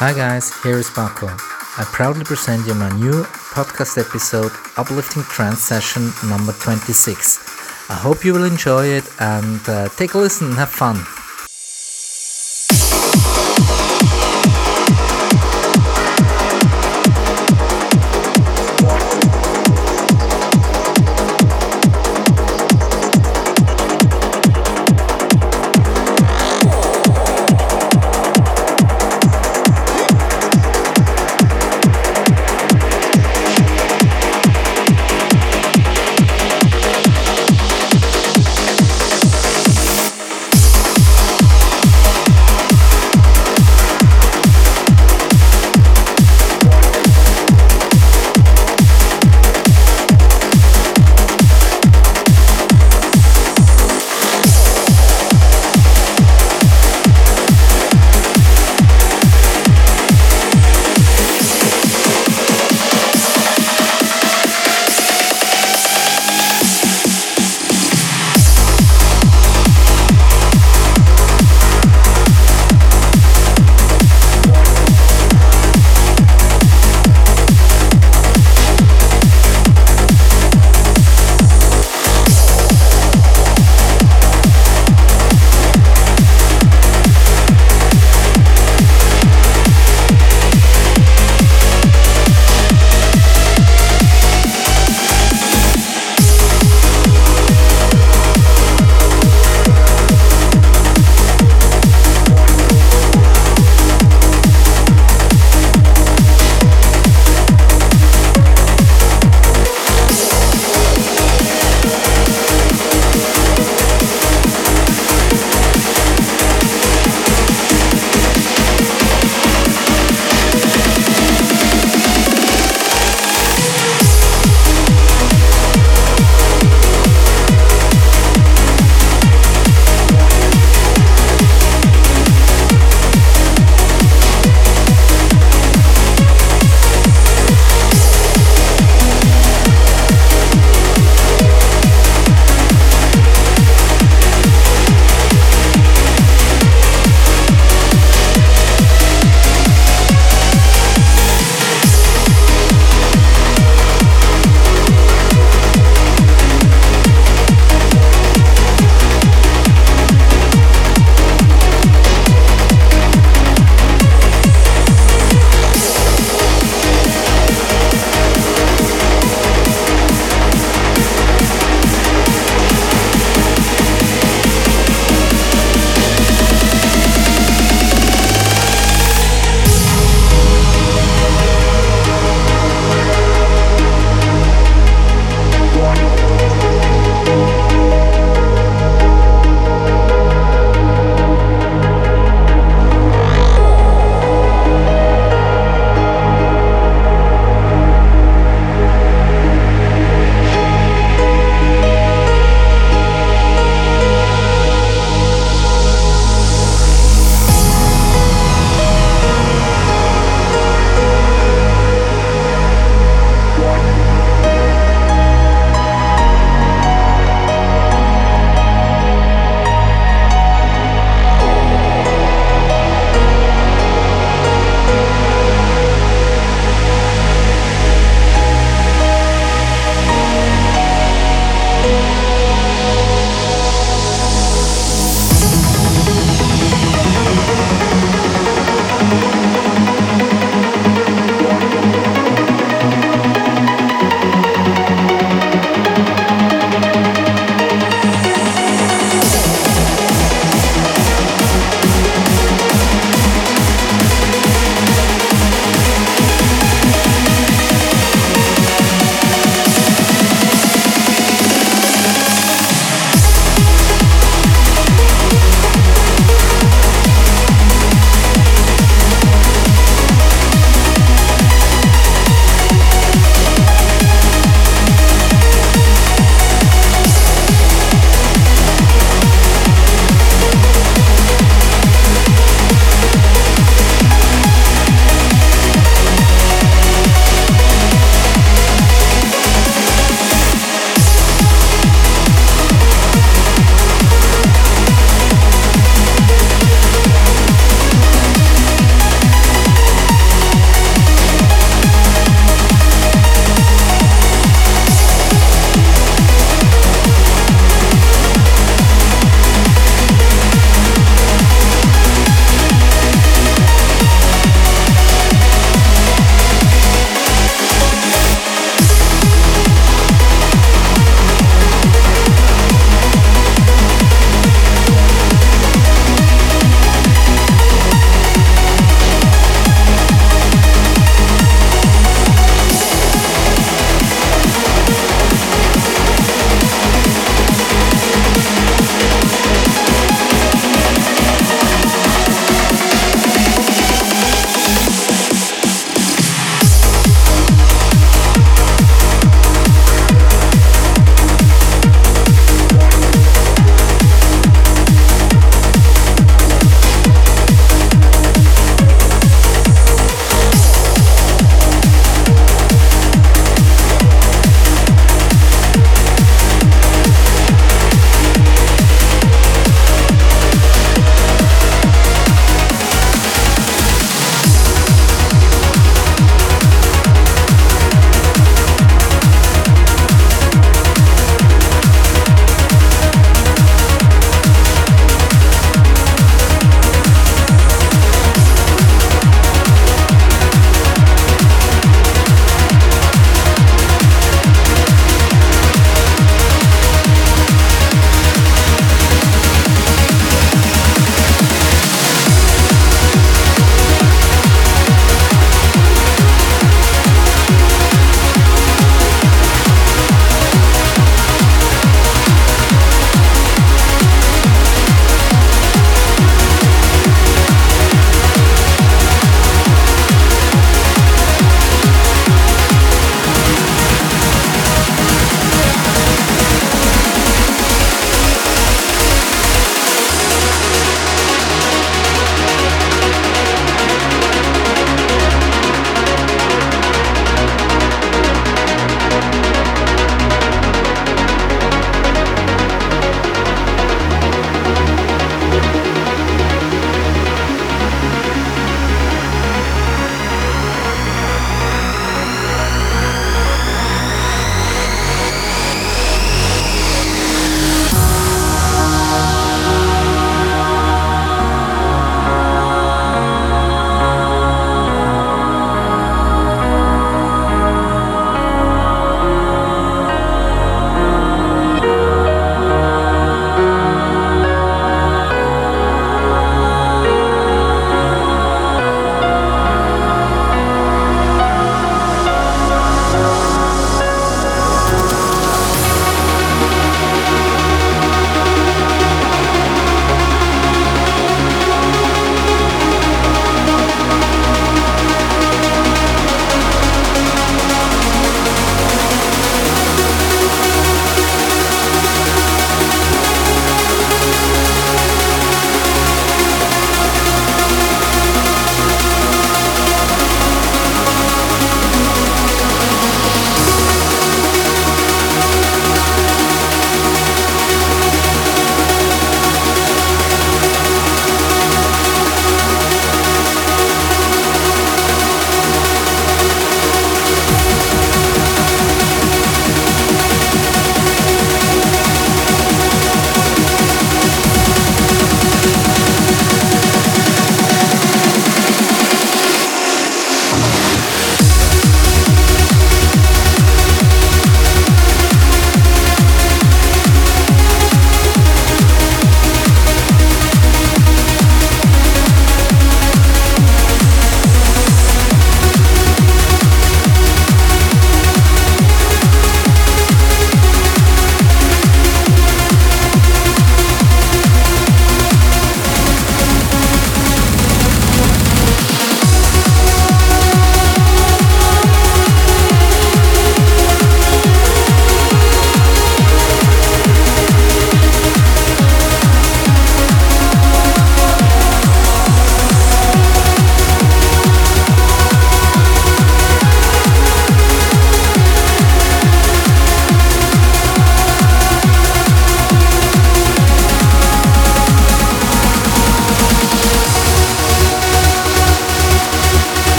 Hi guys, here is Marco. I proudly present you my new podcast episode, Uplifting Trance Session number 26. I hope you will enjoy it and uh, take a listen and have fun.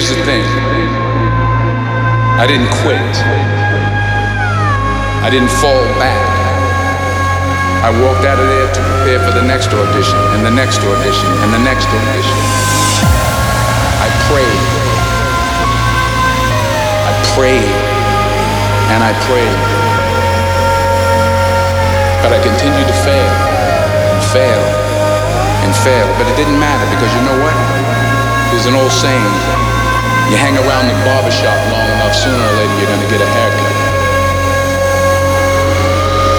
Here's the thing I didn't quit, I didn't fall back. I walked out of there to prepare for the next audition, and the next audition, and the next audition. I prayed. I prayed. And I prayed. But I continued to fail, and fail, and fail. But it didn't matter because you know what? There's an old saying you hang around the barbershop long enough, sooner or later you're going to get a haircut.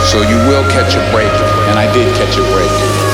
So you will catch a break, and I did catch a break.